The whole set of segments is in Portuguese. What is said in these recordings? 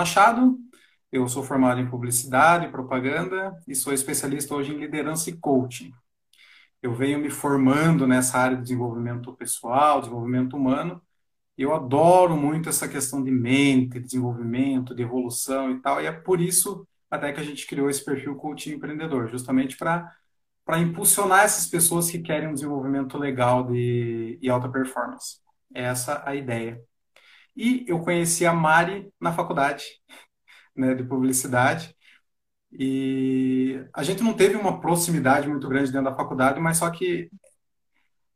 Machado, eu sou formado em publicidade e propaganda e sou especialista hoje em liderança e coaching. Eu venho me formando nessa área de desenvolvimento pessoal, desenvolvimento humano, e eu adoro muito essa questão de mente, desenvolvimento, de evolução e tal, e é por isso até que a gente criou esse perfil coaching empreendedor, justamente para para impulsionar essas pessoas que querem um desenvolvimento legal de, e alta performance. É essa a ideia. E eu conheci a Mari na faculdade né, de publicidade. E a gente não teve uma proximidade muito grande dentro da faculdade, mas só que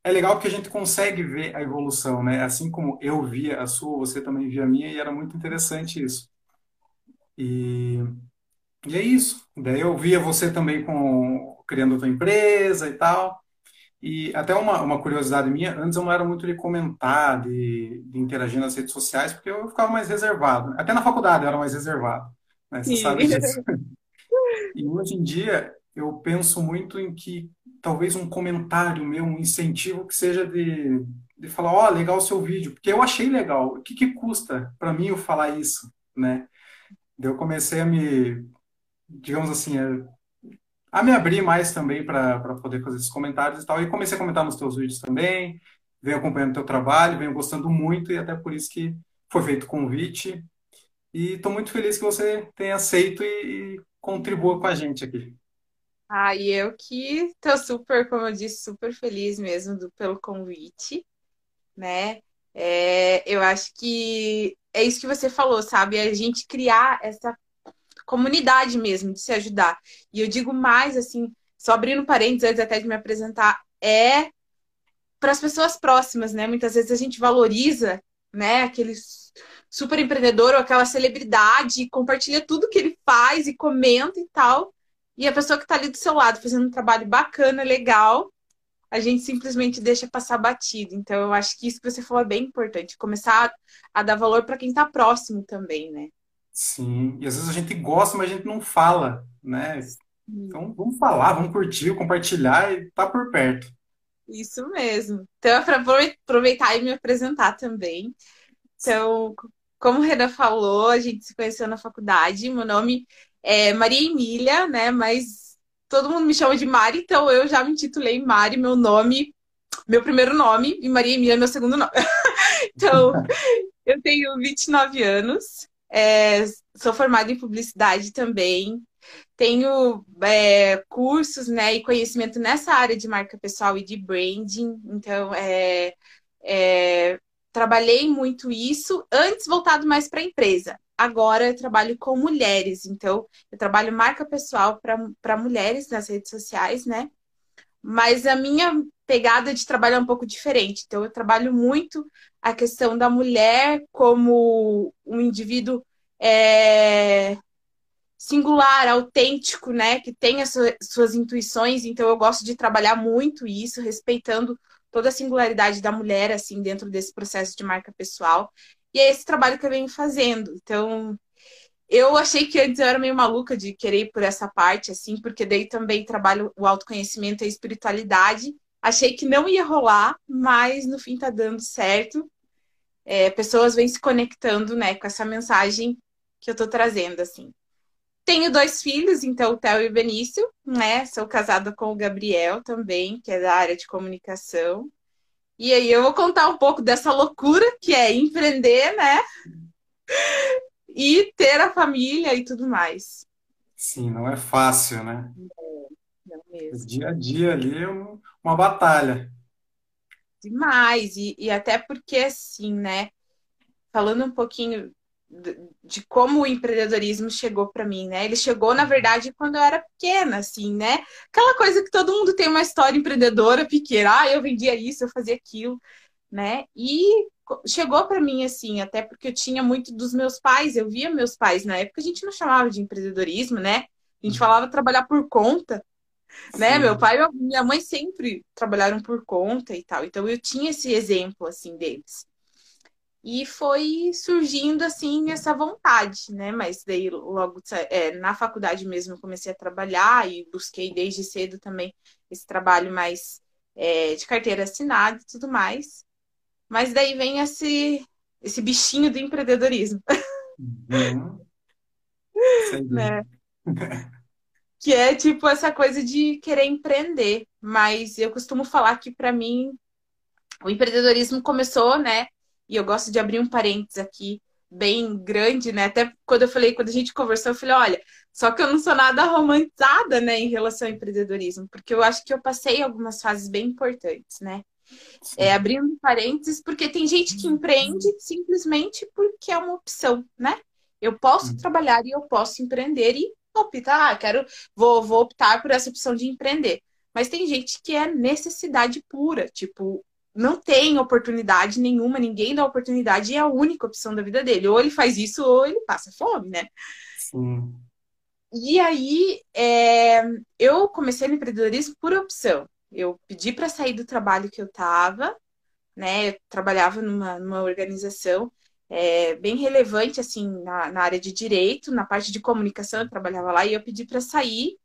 é legal porque a gente consegue ver a evolução, né? Assim como eu via a sua, você também via a minha, e era muito interessante isso. E, e é isso. Daí eu via você também com criando a tua empresa e tal. E até uma, uma curiosidade minha, antes eu não era muito de comentar, de, de interagir nas redes sociais, porque eu ficava mais reservado. Até na faculdade eu era mais reservado, né? Você sabe disso. E hoje em dia eu penso muito em que talvez um comentário meu, um incentivo que seja de, de falar, ó, oh, legal o seu vídeo, porque eu achei legal. O que, que custa para mim eu falar isso, né? Daí eu comecei a me, digamos assim, a a me abrir mais também para poder fazer esses comentários e tal. E comecei a comentar nos teus vídeos também, venho acompanhando o teu trabalho, venho gostando muito e até por isso que foi feito o convite. E estou muito feliz que você tenha aceito e, e contribua com a gente aqui. Ah, e eu que estou super, como eu disse, super feliz mesmo do, pelo convite, né? É, eu acho que é isso que você falou, sabe? A gente criar essa comunidade mesmo, de se ajudar. E eu digo mais, assim, só abrindo parênteses antes até de me apresentar, é para as pessoas próximas, né? Muitas vezes a gente valoriza, né, aquele super empreendedor ou aquela celebridade, e compartilha tudo que ele faz e comenta e tal. E a pessoa que está ali do seu lado fazendo um trabalho bacana, legal, a gente simplesmente deixa passar batido. Então, eu acho que isso que você falou é bem importante, começar a dar valor para quem está próximo também, né? Sim, e às vezes a gente gosta, mas a gente não fala, né? Então vamos falar, vamos curtir, compartilhar e tá por perto. Isso mesmo. Então é para aproveitar e me apresentar também. Então, como o Renan falou, a gente se conheceu na faculdade. Meu nome é Maria Emília, né? Mas todo mundo me chama de Mari, então eu já me intitulei Mari, meu nome, meu primeiro nome, e Maria Emília é meu segundo nome. então, eu tenho 29 anos. É, sou formada em publicidade também. Tenho é, cursos né, e conhecimento nessa área de marca pessoal e de branding. Então, é, é trabalhei muito isso, antes voltado mais para a empresa. Agora eu trabalho com mulheres, então eu trabalho marca pessoal para mulheres nas redes sociais, né? Mas a minha pegada de trabalho é um pouco diferente. Então, eu trabalho muito a questão da mulher como um indivíduo é, singular, autêntico, né? Que tem as suas intuições. Então, eu gosto de trabalhar muito isso, respeitando toda a singularidade da mulher, assim, dentro desse processo de marca pessoal. E é esse trabalho que eu venho fazendo. Então, eu achei que antes eu era meio maluca de querer ir por essa parte, assim, porque daí também trabalho o autoconhecimento e a espiritualidade. Achei que não ia rolar, mas no fim tá dando certo é, pessoas vêm se conectando, né, com essa mensagem que eu tô trazendo, assim. Tenho dois filhos, então o Theo e o Benício, né? Sou casada com o Gabriel também, que é da área de comunicação. E aí eu vou contar um pouco dessa loucura que é empreender, né? E ter a família e tudo mais. Sim, não é fácil, né? Não, não mesmo. O dia a dia ali é uma batalha. Demais. E, e até porque, assim, né? Falando um pouquinho de como o empreendedorismo chegou para mim, né? Ele chegou, na verdade, quando eu era pequena, assim, né? Aquela coisa que todo mundo tem uma história empreendedora pequena, ah, eu vendia isso, eu fazia aquilo, né? E chegou para mim assim, até porque eu tinha muito dos meus pais, eu via meus pais na época, a gente não chamava de empreendedorismo, né? A gente uhum. falava trabalhar por conta, né? Meu pai e minha mãe sempre trabalharam por conta e tal. Então eu tinha esse exemplo assim deles. E foi surgindo assim essa vontade, né? Mas daí logo é, na faculdade mesmo eu comecei a trabalhar e busquei desde cedo também esse trabalho mais é, de carteira assinada e tudo mais. Mas daí vem esse, esse bichinho do empreendedorismo. Uhum. né? que é tipo essa coisa de querer empreender. Mas eu costumo falar que para mim o empreendedorismo começou, né? E eu gosto de abrir um parênteses aqui bem grande, né? Até quando eu falei, quando a gente conversou, eu falei, olha, só que eu não sou nada romantizada, né, em relação ao empreendedorismo, porque eu acho que eu passei algumas fases bem importantes, né? É, abrindo parênteses, porque tem gente que empreende simplesmente porque é uma opção, né? Eu posso uhum. trabalhar e eu posso empreender e optar, ah, quero, vou, vou optar por essa opção de empreender. Mas tem gente que é necessidade pura, tipo, não tem oportunidade nenhuma, ninguém dá oportunidade e é a única opção da vida dele. Ou ele faz isso ou ele passa fome, né? Sim. E aí, é, eu comecei no empreendedorismo por opção. Eu pedi para sair do trabalho que eu estava, né? Eu trabalhava numa, numa organização é, bem relevante, assim, na, na, área de direito, na parte de comunicação, eu trabalhava lá, e eu pedi para sair.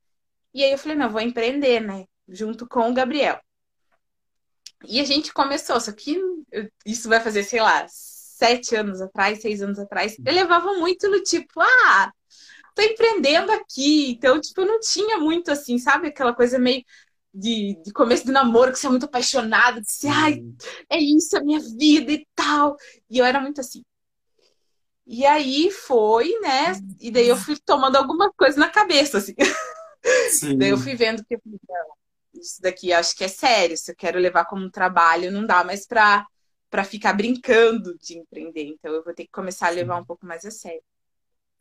E aí eu falei, não, vou empreender, né? Junto com o Gabriel. E a gente começou, só que isso vai fazer, sei lá, sete anos atrás, seis anos atrás. Eu levava muito no tipo, ah, tô empreendendo aqui. Então, tipo, eu não tinha muito assim, sabe? Aquela coisa meio de, de começo de namoro, que você é muito apaixonado, de ser, ai, é isso, a minha vida e tal. E eu era muito assim. E aí foi, né? E daí eu fui tomando alguma coisa na cabeça, assim. Sim. daí eu fui vendo que não, isso daqui acho que é sério, se eu quero levar como um trabalho, não dá mais para para ficar brincando de empreender. Então eu vou ter que começar a levar um pouco mais a sério.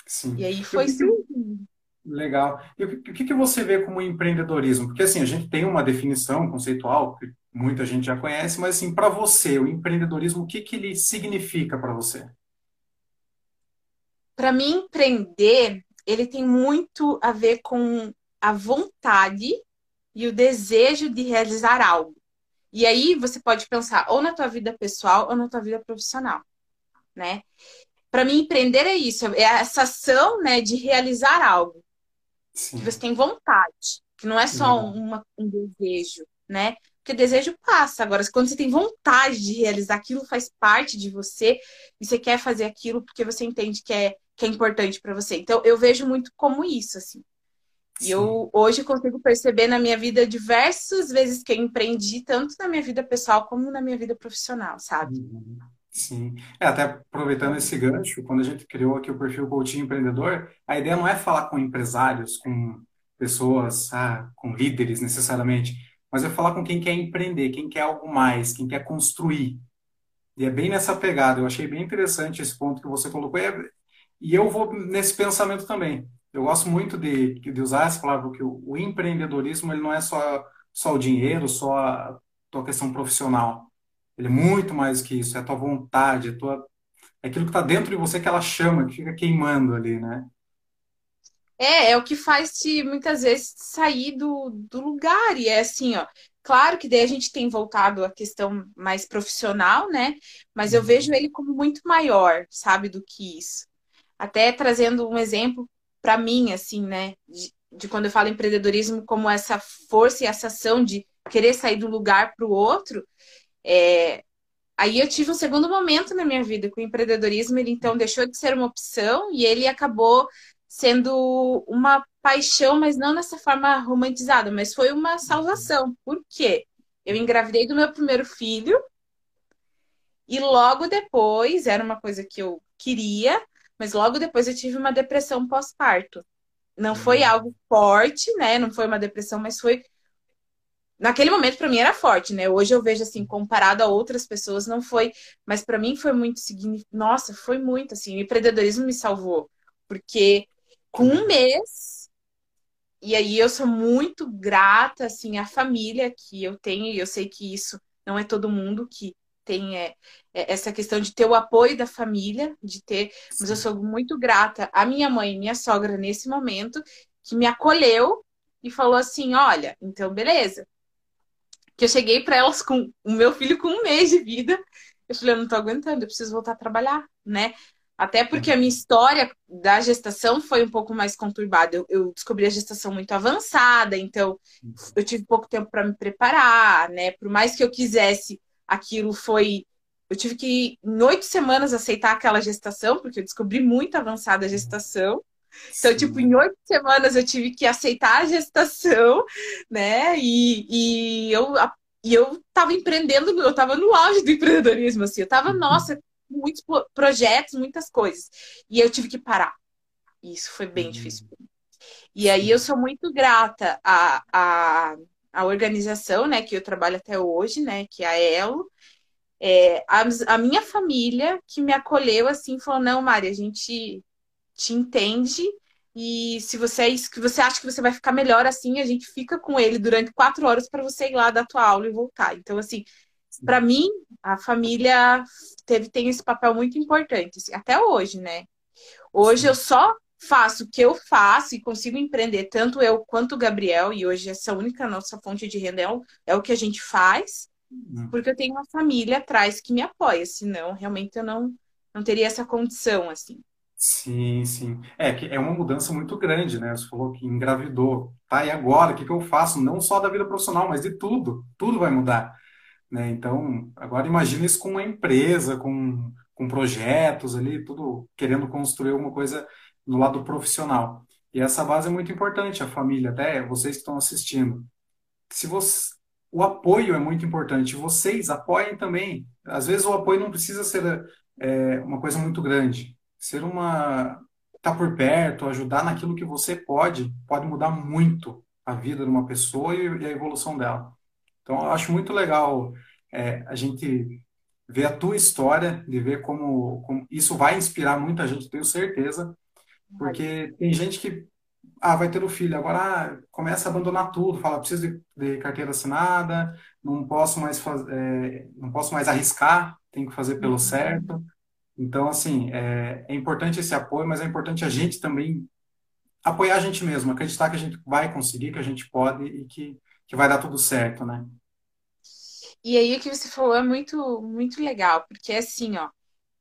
Sim. E aí foi sim. Legal. E o que, que você vê como empreendedorismo? Porque assim, a gente tem uma definição conceitual que muita gente já conhece, mas assim, para você, o empreendedorismo, o que, que ele significa para você? Para mim, empreender, ele tem muito a ver com a vontade e o desejo de realizar algo. E aí você pode pensar ou na tua vida pessoal ou na tua vida profissional, né? Para mim empreender é isso, é essa ação, né, de realizar algo Sim. que você tem vontade, que não é só uma, um desejo, né? Porque desejo passa. Agora, quando você tem vontade de realizar aquilo, faz parte de você e você quer fazer aquilo porque você entende que é, que é importante para você. Então, eu vejo muito como isso, assim. E eu hoje consigo perceber na minha vida diversas vezes que eu empreendi, tanto na minha vida pessoal como na minha vida profissional, sabe? Uhum. Sim. É, até aproveitando esse gancho, quando a gente criou aqui o perfil Coutinho Empreendedor, a ideia não é falar com empresários, com pessoas, ah, com líderes necessariamente, mas é falar com quem quer empreender, quem quer algo mais, quem quer construir. E é bem nessa pegada. Eu achei bem interessante esse ponto que você colocou. E eu vou nesse pensamento também eu gosto muito de, de usar essa palavra, porque o, o, empreendedorismo ele não é só, só o dinheiro, só a tua questão profissional. Ele é muito mais que isso, é a tua vontade, é, tua, é aquilo que está dentro de você que ela chama, que fica queimando ali, né? É, é o que faz te muitas vezes sair do, do lugar. E é assim, ó. Claro que daí a gente tem voltado à questão mais profissional, né? Mas eu uhum. vejo ele como muito maior, sabe, do que isso. Até trazendo um exemplo para mim, assim, né? De, de, quando eu falo empreendedorismo como essa força e essa ação de querer sair do lugar para o outro, é, aí eu tive um segundo momento na minha vida com o empreendedorismo, ele então deixou de ser uma opção e ele acabou sendo uma paixão, mas não nessa forma romantizada, mas foi uma salvação. Por quê? Eu engravidei do meu primeiro filho e logo depois, era uma coisa que eu queria, mas logo depois eu tive uma depressão pós-parto. Não foi uhum. algo forte, né? Não foi uma depressão, mas foi. Naquele momento, para mim, era forte, né? Hoje eu vejo assim, comparado a outras pessoas, não foi. Mas para mim foi muito significativo. Nossa, foi muito, assim. O empreendedorismo me salvou. Porque com um mês. E aí eu sou muito grata, assim, à família que eu tenho. E eu sei que isso não é todo mundo que tem é, é, essa questão de ter o apoio da família, de ter. Mas eu sou muito grata à minha mãe e minha sogra nesse momento, que me acolheu e falou assim: olha, então beleza. Que eu cheguei para elas com o meu filho com um mês de vida. Eu falei, eu não tô aguentando, eu preciso voltar a trabalhar, né? Até porque a minha história da gestação foi um pouco mais conturbada. Eu, eu descobri a gestação muito avançada, então eu tive pouco tempo para me preparar, né? Por mais que eu quisesse aquilo foi. Eu tive que, em oito semanas, aceitar aquela gestação, porque eu descobri muito avançada a gestação. Então, Sim. tipo, em oito semanas eu tive que aceitar a gestação, né? E, e eu e eu tava empreendendo, eu tava no auge do empreendedorismo, assim, eu tava, uhum. nossa, muitos projetos, muitas coisas. E eu tive que parar. Isso foi bem uhum. difícil. E aí eu sou muito grata à, à, à organização, né, que eu trabalho até hoje, né, que é a Elo. É, a, a minha família que me acolheu assim, falou, não, Mari, a gente te entende e se você é isso que você acha que você vai ficar melhor assim, a gente fica com ele durante quatro horas para você ir lá dar tua aula e voltar. Então, assim, para mim, a família teve, tem esse papel muito importante, assim, até hoje, né? Hoje Sim. eu só faço o que eu faço e consigo empreender, tanto eu quanto o Gabriel, e hoje essa única nossa fonte de renda é o, é o que a gente faz, hum. porque eu tenho uma família atrás que me apoia, senão realmente eu não, não teria essa condição, assim. Sim, sim. É que é uma mudança muito grande, né? Você falou que engravidou, tá? E agora, o que que eu faço? Não só da vida profissional, mas de tudo. Tudo vai mudar, né? Então, agora imagina isso com uma empresa, com, com projetos ali, tudo querendo construir alguma coisa no lado profissional. E essa base é muito importante, a família, até vocês que estão assistindo. Se você, o apoio é muito importante, vocês apoiem também. Às vezes o apoio não precisa ser é, uma coisa muito grande ser uma estar tá por perto, ajudar naquilo que você pode, pode mudar muito a vida de uma pessoa e, a evolução dela. Então, eu acho muito legal é, a gente ver a tua história, de ver como, como, isso vai inspirar muita gente, tenho certeza, porque tem gente que ah, vai ter o filho, agora ah, começa a abandonar tudo, fala, preciso de, de carteira assinada, não posso mais fazer, é, não posso mais arriscar, tenho que fazer pelo uhum. certo. Então, assim, é, é importante esse apoio, mas é importante a gente também apoiar a gente mesmo, acreditar que a gente vai conseguir, que a gente pode e que, que vai dar tudo certo, né? E aí o que você falou é muito, muito legal, porque assim, ó,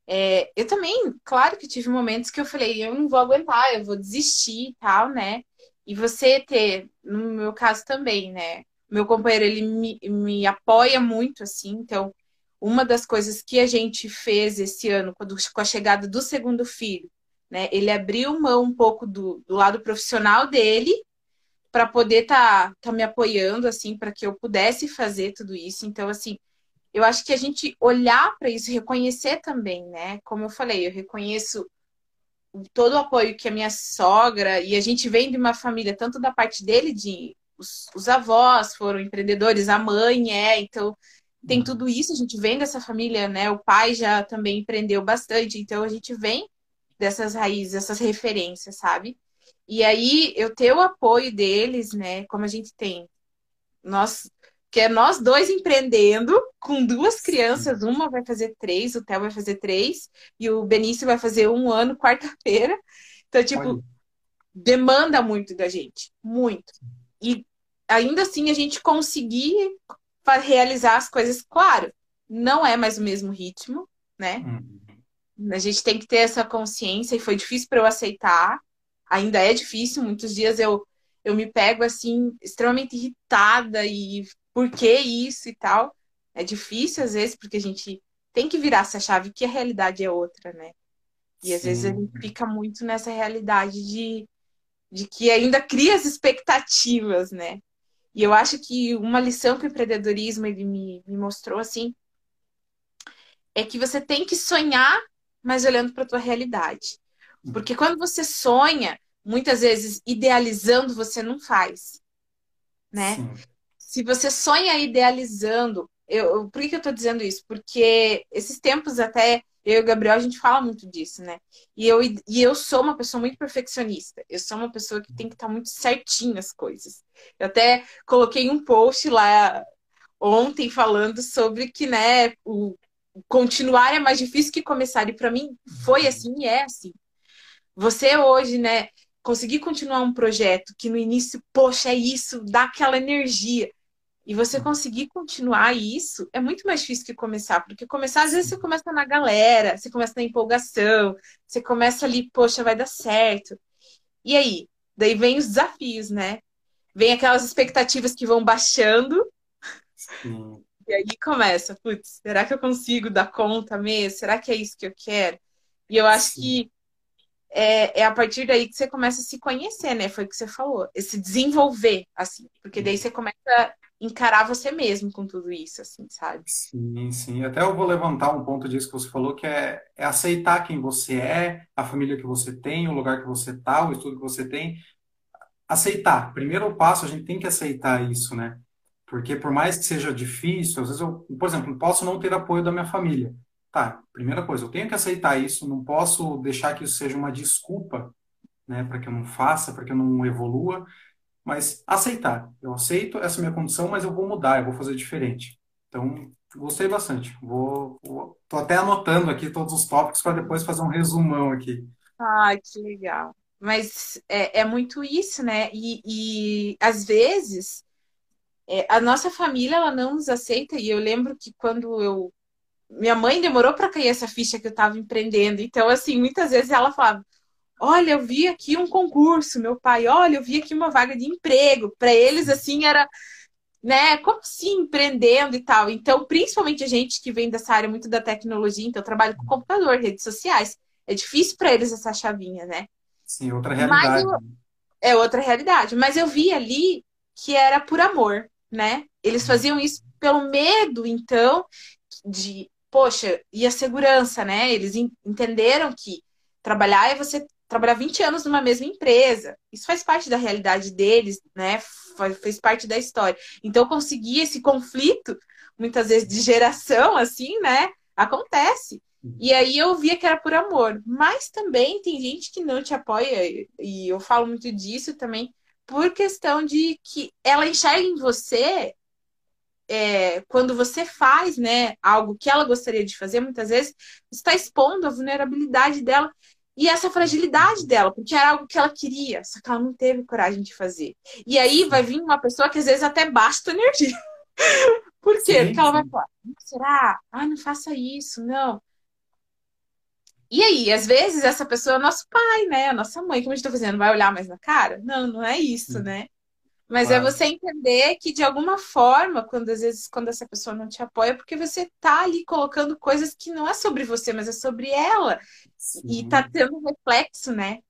é, eu também, claro que tive momentos que eu falei, eu não vou aguentar, eu vou desistir e tal, né? E você ter, no meu caso também, né? Meu companheiro, ele me, me apoia muito, assim, então uma das coisas que a gente fez esse ano, quando, com a chegada do segundo filho, né? Ele abriu mão um pouco do, do lado profissional dele para poder tá, tá me apoiando, assim, para que eu pudesse fazer tudo isso. Então, assim, eu acho que a gente olhar para isso, reconhecer também, né? Como eu falei, eu reconheço todo o apoio que a minha sogra e a gente vem de uma família, tanto da parte dele, de os, os avós foram empreendedores, a mãe é, então tem tudo isso, a gente vem dessa família, né? O pai já também empreendeu bastante, então a gente vem dessas raízes, dessas referências, sabe? E aí eu ter o apoio deles, né? Como a gente tem, nós que é nós dois empreendendo com duas crianças, uma vai fazer três, o Theo vai fazer três e o Benício vai fazer um ano quarta-feira. Então, tipo, Olha. demanda muito da gente, muito. E ainda assim a gente conseguir realizar as coisas. Claro, não é mais o mesmo ritmo, né? Uhum. A gente tem que ter essa consciência e foi difícil para eu aceitar. Ainda é difícil, muitos dias eu eu me pego assim extremamente irritada e por que isso e tal. É difícil às vezes porque a gente tem que virar essa chave que a realidade é outra, né? E às Sim. vezes a gente fica muito nessa realidade de, de que ainda cria as expectativas, né? E eu acho que uma lição que o empreendedorismo ele me, me mostrou assim é que você tem que sonhar, mas olhando para a tua realidade. Uhum. Porque quando você sonha, muitas vezes idealizando, você não faz. Né? Sim. Se você sonha idealizando, eu, por que, que eu estou dizendo isso? Porque esses tempos até eu e o Gabriel, a gente fala muito disso, né? E eu, e eu sou uma pessoa muito perfeccionista. Eu sou uma pessoa que tem que estar muito certinho as coisas. Eu até coloquei um post lá ontem falando sobre que, né, o continuar é mais difícil que começar. E para mim foi assim e é assim. Você hoje, né, conseguir continuar um projeto que no início, poxa, é isso, dá aquela energia. E você conseguir continuar isso é muito mais difícil que começar, porque começar, às vezes, você começa na galera, você começa na empolgação, você começa ali, poxa, vai dar certo. E aí? Daí vem os desafios, né? Vem aquelas expectativas que vão baixando. Sim. E aí começa, putz, será que eu consigo dar conta mesmo? Será que é isso que eu quero? E eu acho Sim. que é, é, a partir daí que você começa a se conhecer, né? Foi o que você falou. Se desenvolver, assim. Porque daí você começa encarar você mesmo com tudo isso, assim, sabe? Sim, sim. Até eu vou levantar um ponto disso que você falou, que é, é aceitar quem você é, a família que você tem, o lugar que você está, o estudo que você tem. Aceitar. Primeiro passo, a gente tem que aceitar isso, né? Porque por mais que seja difícil, às vezes eu, por exemplo, posso não ter apoio da minha família. Tá, primeira coisa, eu tenho que aceitar isso, não posso deixar que isso seja uma desculpa, né, para que eu não faça, para que eu não evolua, mas aceitar. Eu aceito essa minha condição, mas eu vou mudar, eu vou fazer diferente. Então, gostei bastante. Vou, vou tô até anotando aqui todos os tópicos para depois fazer um resumão aqui. Ah, que legal. Mas é, é muito isso, né? E, e às vezes é, a nossa família ela não nos aceita. E eu lembro que quando eu minha mãe demorou para cair essa ficha que eu estava empreendendo. Então, assim, muitas vezes ela falava: Olha, eu vi aqui um concurso, meu pai, olha, eu vi aqui uma vaga de emprego. Para eles, assim, era, né, como assim empreendendo e tal. Então, principalmente a gente que vem dessa área muito da tecnologia, então eu trabalho com computador, redes sociais. É difícil para eles essa chavinha, né? Sim, outra realidade. Eu, é outra realidade. Mas eu vi ali que era por amor, né? Eles faziam isso pelo medo, então, de poxa, e a segurança, né? Eles entenderam que trabalhar é você trabalhar 20 anos numa mesma empresa. Isso faz parte da realidade deles, né? Fez parte da história. Então, conseguir esse conflito, muitas vezes de geração, assim, né? Acontece. E aí eu via que era por amor. Mas também tem gente que não te apoia, e eu falo muito disso também, por questão de que ela enxerga em você é, quando você faz né, algo que ela gostaria de fazer, muitas vezes está expondo a vulnerabilidade dela e essa fragilidade dela, porque era algo que ela queria, só que ela não teve coragem de fazer. E aí vai vir uma pessoa que às vezes até basta energia. Por quê? Sim, porque ela vai falar, será? Ah, não faça isso, não. E aí, às vezes, essa pessoa é nosso pai, né? A nossa mãe, como a gente tá fazendo, vai olhar mais na cara? Não, não é isso, Sim. né? Mas é claro. é você entender que, de alguma forma, quando às vezes quando essa pessoa não te apoia, porque você tá ali colocando coisas que não é sobre você, mas é sobre ela. Sim. E tá tendo um reflexo, né?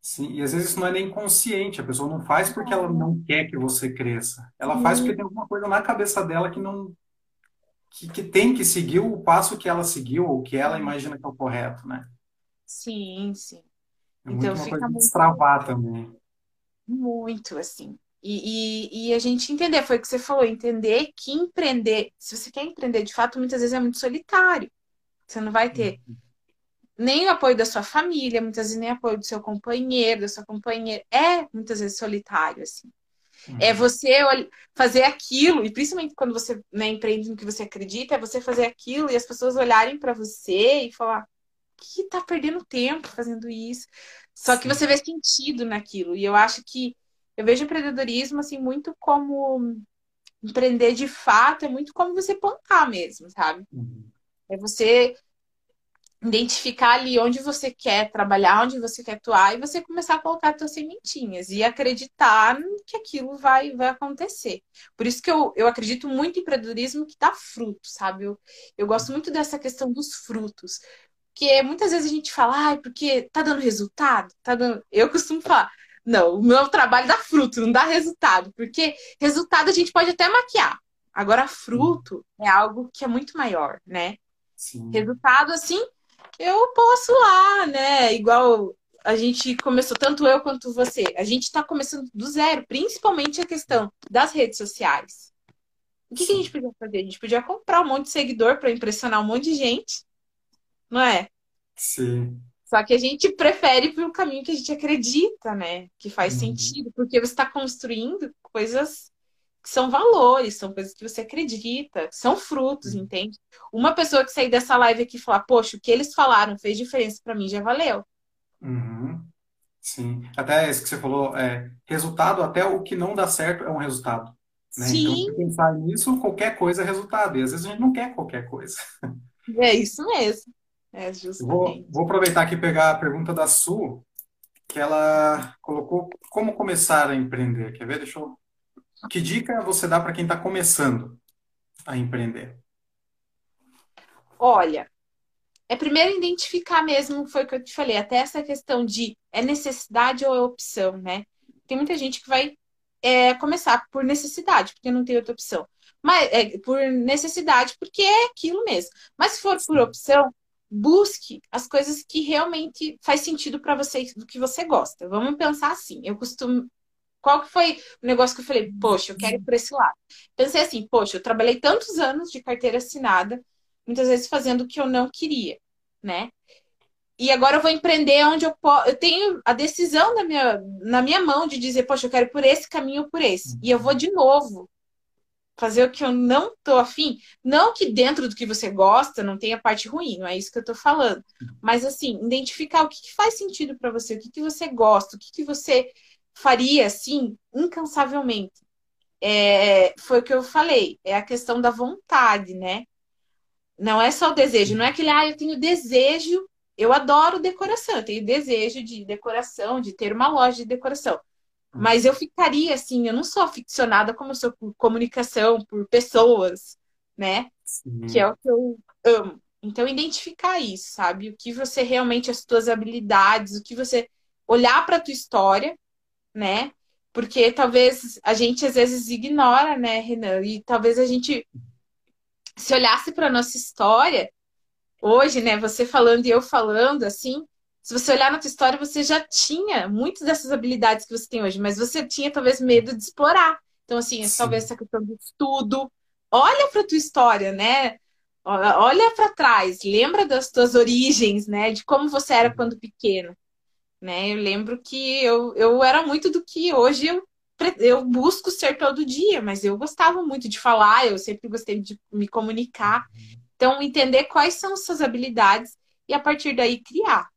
Sim, e às vezes isso não é nem consciente, a pessoa não faz porque ela não quer que você cresça. Ela sim. faz porque tem alguma coisa na cabeça dela que não. Que, que tem que seguir o passo que ela seguiu, ou que ela imagina que é o correto, né? Sim, sim. É então muito uma coisa muito... destravar também. Muito, assim. E, e, e, a gente entender, foi o que você falou, entender que empreender, se você quer empreender de fato, muitas vezes é muito solitário. Você não vai ter uhum. nem o apoio da sua família, muitas vezes nem o apoio do seu companheiro, da sua companheira. É muitas vezes solitário, assim. É uhum. É você fazer aquilo, e principalmente quando você né, empreende no que você acredita, é você fazer aquilo e as pessoas olharem para você e falar: que tá perdendo tempo fazendo isso. Só que você vê sentido naquilo. E eu acho que eu vejo empreendedorismo assim muito como empreender de fato, é muito como você plantar mesmo, sabe? Uhum. É você identificar ali onde você quer trabalhar, onde você quer atuar e você começar a colocar suas sementinhas e acreditar que aquilo vai, vai acontecer. Por isso que eu, eu acredito muito em empreendedorismo que dá fruto, sabe? Eu, eu gosto muito dessa questão dos frutos. Porque muitas vezes a gente fala, ah, porque tá dando resultado, tá dando. Eu costumo falar, não, o meu trabalho dá fruto, não dá resultado. Porque resultado a gente pode até maquiar. Agora, fruto é algo que é muito maior, né? Sim. Resultado, assim, eu posso lá, né? Igual a gente começou, tanto eu quanto você, a gente está começando do zero, principalmente a questão das redes sociais. O que, que, a gente podia fazer? A gente podia comprar um monte de seguidor para impressionar um monte de gente, não é? Sim. Só que a gente prefere pelo caminho que a gente acredita, né? Que faz uhum. sentido, porque você está construindo coisas que são valores, são coisas que você acredita, são frutos, uhum. entende? Uma pessoa que sair dessa live aqui e falar, poxa, o que eles falaram fez diferença para mim, já valeu. Uhum. Sim, até isso que você falou, é, resultado, até o que não dá certo é um resultado. Né? Sim. Então, se pensar nisso, qualquer coisa é resultado. E às vezes a gente não quer qualquer coisa. É isso mesmo. É, justamente. Vou, vou aproveitar aqui e pegar a pergunta da Su, que ela colocou como começar a empreender. Quer ver? Deixa eu... Que dica você dá para quem está começando a empreender? Olha, é primeiro identificar mesmo, foi o que eu te falei, até essa questão de é necessidade ou é opção, né? Tem muita gente que vai é, começar por necessidade, porque não tem outra opção. Mas é, por necessidade, porque é aquilo mesmo. Mas se for por opção, busque as coisas que realmente faz sentido para você, do que você gosta. Vamos pensar assim. Eu costumo qual que foi o negócio que eu falei, poxa, eu quero ir por esse lado. Pensei assim, poxa, eu trabalhei tantos anos de carteira assinada, muitas vezes fazendo o que eu não queria, né? E agora eu vou empreender onde eu posso. Eu tenho a decisão na minha, na minha mão de dizer, poxa, eu quero por esse caminho ou por esse. E eu vou de novo fazer o que eu não tô afim. Não que dentro do que você gosta não tenha parte ruim, não é isso que eu tô falando. Mas assim, identificar o que, que faz sentido para você, o que, que você gosta, o que, que você faria assim, incansavelmente. É, foi o que eu falei, é a questão da vontade, né? Não é só o desejo, não é aquele, ah, eu tenho desejo, eu adoro decoração, eu tenho desejo de decoração, de ter uma loja de decoração. Mas eu ficaria assim, eu não sou aficionada como eu sou por comunicação, por pessoas, né? Sim. Que é o que eu amo. Então, identificar isso, sabe? O que você realmente, as suas habilidades, o que você olhar para a tua história, né? Porque talvez a gente às vezes ignora, né, Renan? E talvez a gente se olhasse para nossa história hoje, né, você falando e eu falando assim, se você olhar na tua história, você já tinha muitas dessas habilidades que você tem hoje, mas você tinha talvez medo de explorar. Então, assim, Sim. talvez essa questão do estudo. Olha para tua história, né? Olha para trás, lembra das tuas origens, né? De como você era quando pequeno. Né? Eu lembro que eu, eu era muito do que hoje eu, eu busco ser todo dia, mas eu gostava muito de falar, eu sempre gostei de me comunicar. Então, entender quais são suas habilidades e a partir daí criar.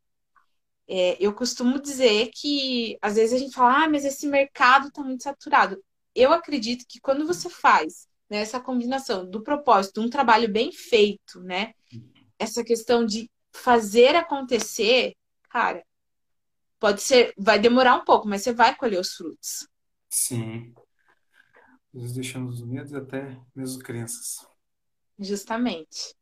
É, eu costumo dizer que às vezes a gente fala, ah, mas esse mercado está muito saturado. Eu acredito que quando você faz né, essa combinação do propósito, um trabalho bem feito, né? Essa questão de fazer acontecer, cara, pode ser, vai demorar um pouco, mas você vai colher os frutos. Sim. Nós deixamos os medos até mesmo crenças. Justamente.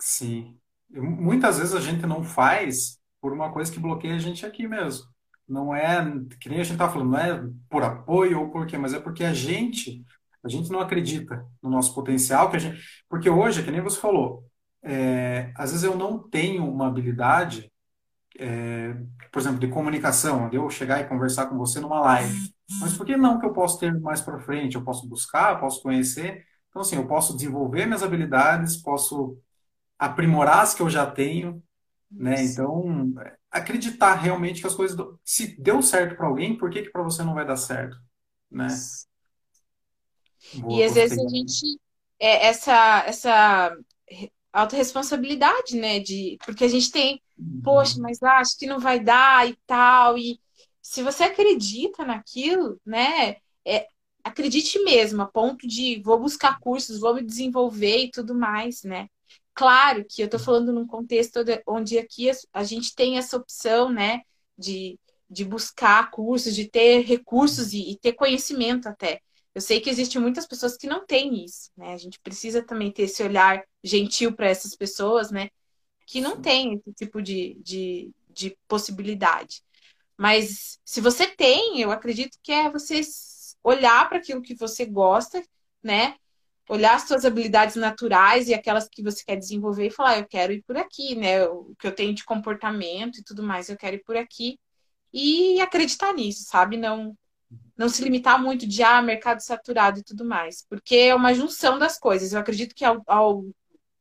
Sim. Muitas vezes a gente não faz por uma coisa que bloqueia a gente aqui mesmo. Não é, que nem a gente tá falando, não é por apoio ou por quê, mas é porque a gente, a gente não acredita no nosso potencial, que a gente, porque hoje, que nem você falou, é, às vezes eu não tenho uma habilidade, é, por exemplo, de comunicação, de eu chegar e conversar com você numa live. Mas por que não que eu posso ter mais para frente? Eu posso buscar, posso conhecer. Então, assim, eu posso desenvolver minhas habilidades, posso aprimorar as que eu já tenho, né? Então, acreditar realmente que as coisas do... se deu certo para alguém, por que que para você não vai dar certo, né? e às vezes a gente é essa essa autorresponsabilidade, né, de porque a gente tem, uhum. poxa, mas acho que não vai dar e tal e se você acredita naquilo, né, é, acredite mesmo, a ponto de vou buscar cursos, vou me desenvolver e tudo mais, né? Claro que eu estou falando num contexto onde aqui a gente tem essa opção, né, de, de buscar cursos, de ter recursos e, e ter conhecimento até. Eu sei que existem muitas pessoas que não têm isso, né? A gente precisa também ter esse olhar gentil para essas pessoas, né? Que não têm esse tipo de, de, de possibilidade. Mas se você tem, eu acredito que é você olhar para aquilo que você gosta, né? Olhar as suas habilidades naturais e aquelas que você quer desenvolver e falar, eu quero ir por aqui, né? O que eu tenho de comportamento e tudo mais, eu quero ir por aqui. E acreditar nisso, sabe? Não não se limitar muito de ah, mercado saturado e tudo mais, porque é uma junção das coisas. Eu acredito que ao, ao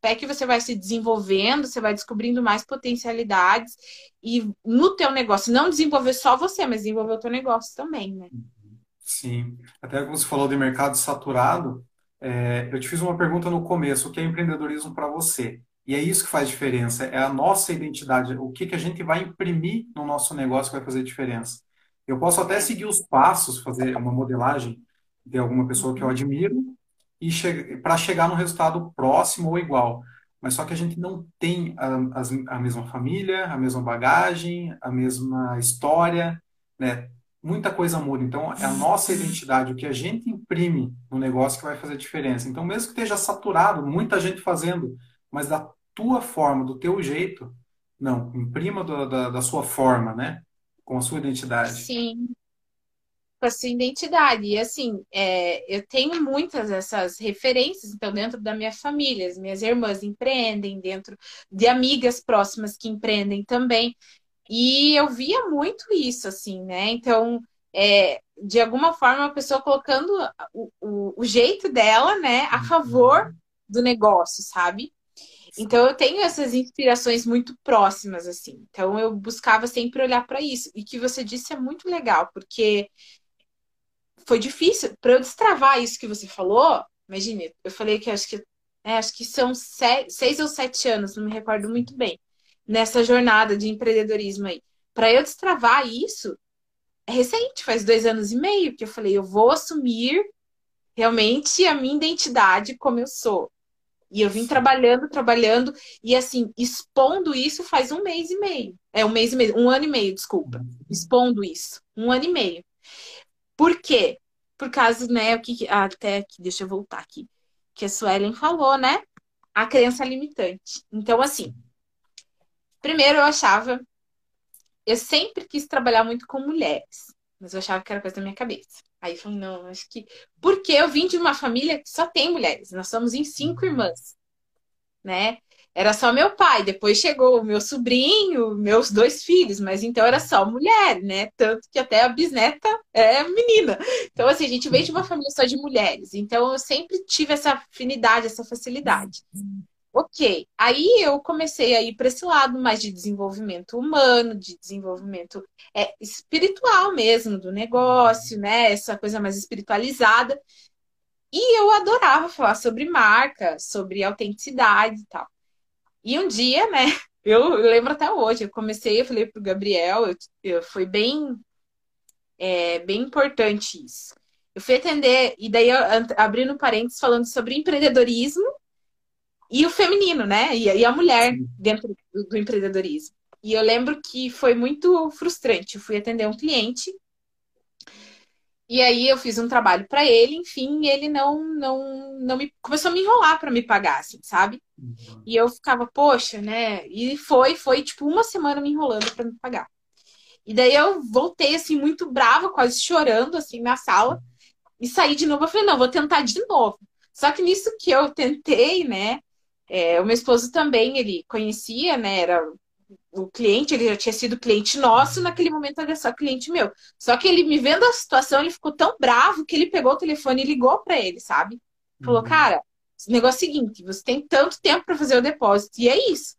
pé que você vai se desenvolvendo, você vai descobrindo mais potencialidades e no teu negócio, não desenvolver só você, mas desenvolver o teu negócio também, né? Sim. Até que você falou de mercado saturado, é, eu te fiz uma pergunta no começo, o que é empreendedorismo para você? E é isso que faz diferença, é a nossa identidade, o que, que a gente vai imprimir no nosso negócio que vai fazer diferença. Eu posso até seguir os passos, fazer uma modelagem de alguma pessoa que eu admiro e che para chegar no resultado próximo ou igual. Mas só que a gente não tem a, a, a mesma família, a mesma bagagem, a mesma história, né? Muita coisa muda. Então, é a nossa identidade, o que a gente imprime no negócio que vai fazer diferença. Então, mesmo que esteja saturado, muita gente fazendo, mas dá tua forma, do teu jeito. Não, imprima da, da, da sua forma, né? Com a sua identidade. Sim, com a sua identidade. E assim, é, eu tenho muitas dessas referências, então, dentro da minha família, as minhas irmãs empreendem, dentro de amigas próximas que empreendem também. E eu via muito isso, assim, né? Então, é, de alguma forma, a pessoa colocando o, o, o jeito dela, né, a favor do negócio, sabe? Então eu tenho essas inspirações muito próximas assim. Então eu buscava sempre olhar para isso. E que você disse é muito legal, porque foi difícil para eu destravar isso que você falou. Imagine, eu falei que acho que é, acho que são sete, seis ou sete anos, não me recordo muito bem, nessa jornada de empreendedorismo aí. Para eu destravar isso, é recente, faz dois anos e meio que eu falei, eu vou assumir realmente a minha identidade como eu sou. E eu vim trabalhando, trabalhando, e assim, expondo isso faz um mês e meio. É um mês e meio, um ano e meio, desculpa. Expondo isso. Um ano e meio. Por quê? Por causa, né, o que até aqui, deixa eu voltar aqui, que a Suelen falou, né? A crença limitante. Então, assim, primeiro eu achava, eu sempre quis trabalhar muito com mulheres, mas eu achava que era coisa da minha cabeça. Aí eu falei, não, acho que. Porque eu vim de uma família que só tem mulheres, nós somos em cinco irmãs, né? era só meu pai, depois chegou o meu sobrinho, meus dois filhos, mas então era só mulher, né? Tanto que até a bisneta é menina. Então, assim, a gente veio de uma família só de mulheres, então eu sempre tive essa afinidade, essa facilidade. Ok, aí eu comecei a ir para esse lado mais de desenvolvimento humano, de desenvolvimento é, espiritual mesmo do negócio, né? Essa coisa mais espiritualizada. E eu adorava falar sobre marca, sobre autenticidade e tal. E um dia, né, eu lembro até hoje, eu comecei, eu falei pro Gabriel, eu, eu, foi bem, é, bem importante isso. Eu fui atender, e daí eu, abrindo parênteses, falando sobre empreendedorismo e o feminino, né? E, e a mulher Sim. dentro do, do empreendedorismo. E eu lembro que foi muito frustrante. Eu fui atender um cliente e aí eu fiz um trabalho para ele, enfim, ele não não não me começou a me enrolar para me pagar, assim, sabe? Uhum. E eu ficava, poxa, né? E foi foi tipo uma semana me enrolando para me pagar. E daí eu voltei assim muito brava, quase chorando assim na sala e saí de novo. Eu falei, não, vou tentar de novo. Só que nisso que eu tentei, né? É, o meu esposo também, ele conhecia, né? Era o cliente, ele já tinha sido cliente nosso, naquele momento era só cliente meu. Só que ele me vendo a situação, ele ficou tão bravo que ele pegou o telefone e ligou para ele, sabe? Falou, uhum. cara, o negócio é o seguinte, você tem tanto tempo para fazer o depósito, e é isso.